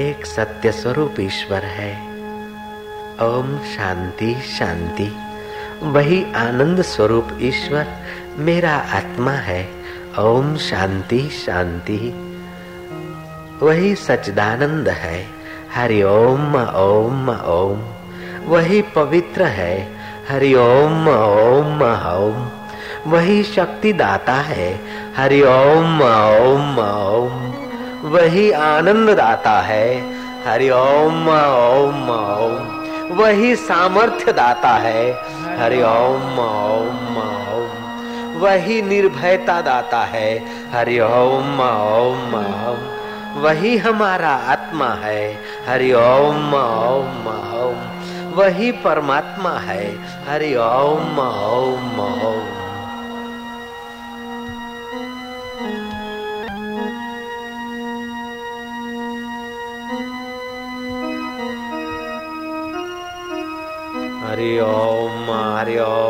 एक सत्य स्वरूप ईश्वर है। ओम शांति शांति। वही आनंद स्वरूप ईश्वर मेरा आत्मा है। ओम शांति शांति। वही सच्चिदानंद है। हरि ओम ओम ओम। वही पवित्र है। हरि ओम ओम ओम। वही शक्ति दाता है। हरि ओम ओम ओम। वही आनंद दाता है हरि ओम ओम ओम वही सामर्थ्य दाता है हरि ओम ओम ओम वही निर्भयता दाता है हरि ओम ओम ओम वही हमारा आत्मा है हरि ओम ओम ओम वही परमात्मा है हरि ओम ओम ओम हरि ओम ओम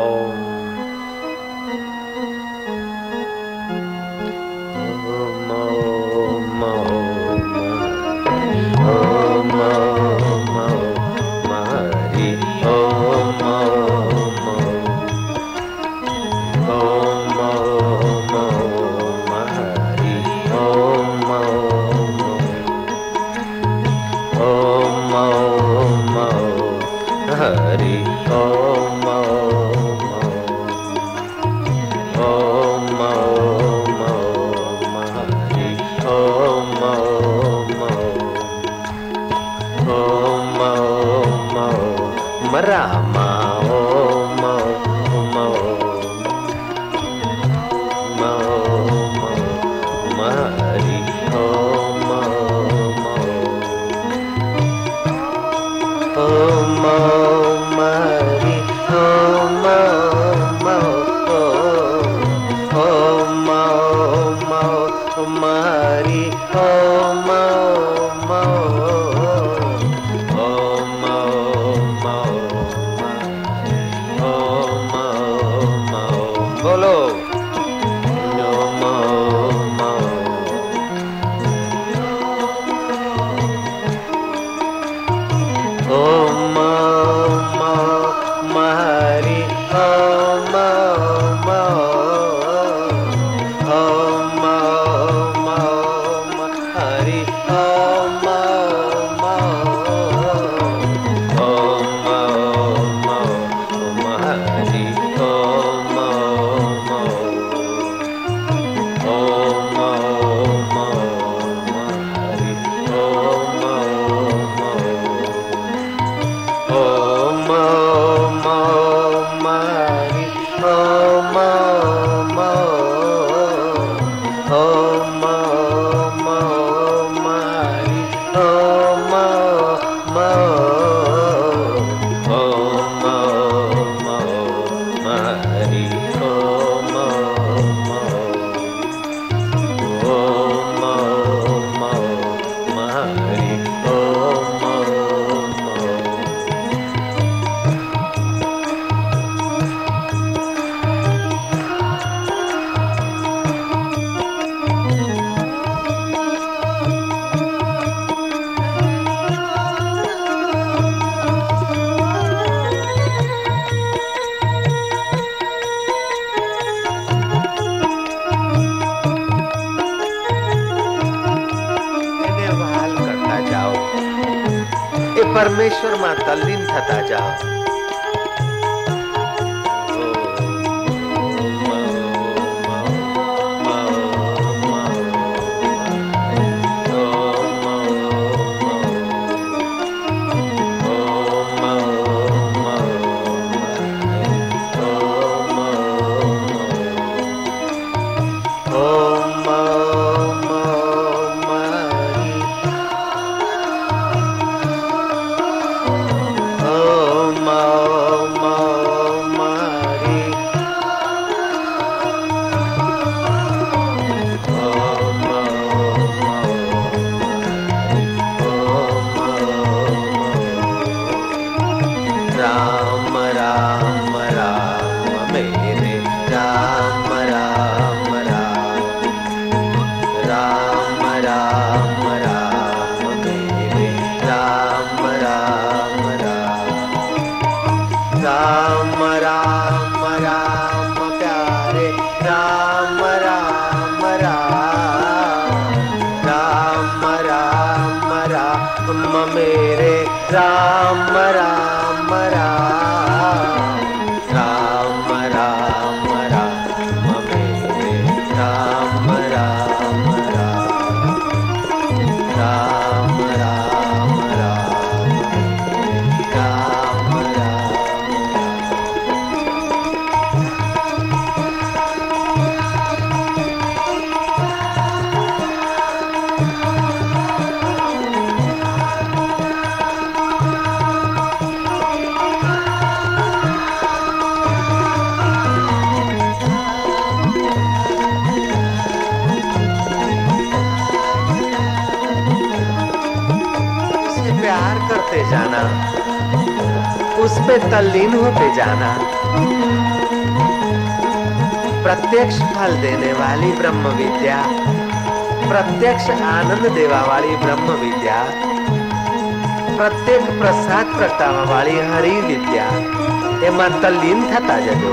बोलो। પરમેશ્વરમાં તલ્લીન થતા જાઓ गुल्म मेरे राम राम राम। करते जाना उस पे तल्लीन होते जाना प्रत्यक्ष फल देने वाली ब्रह्म विद्या प्रत्यक्ष आनंद देवा वाली ब्रह्म विद्या प्रत्येक प्रसाद प्रगटावा वाली हरि विद्या એમાં તલ્લીન થતા જજો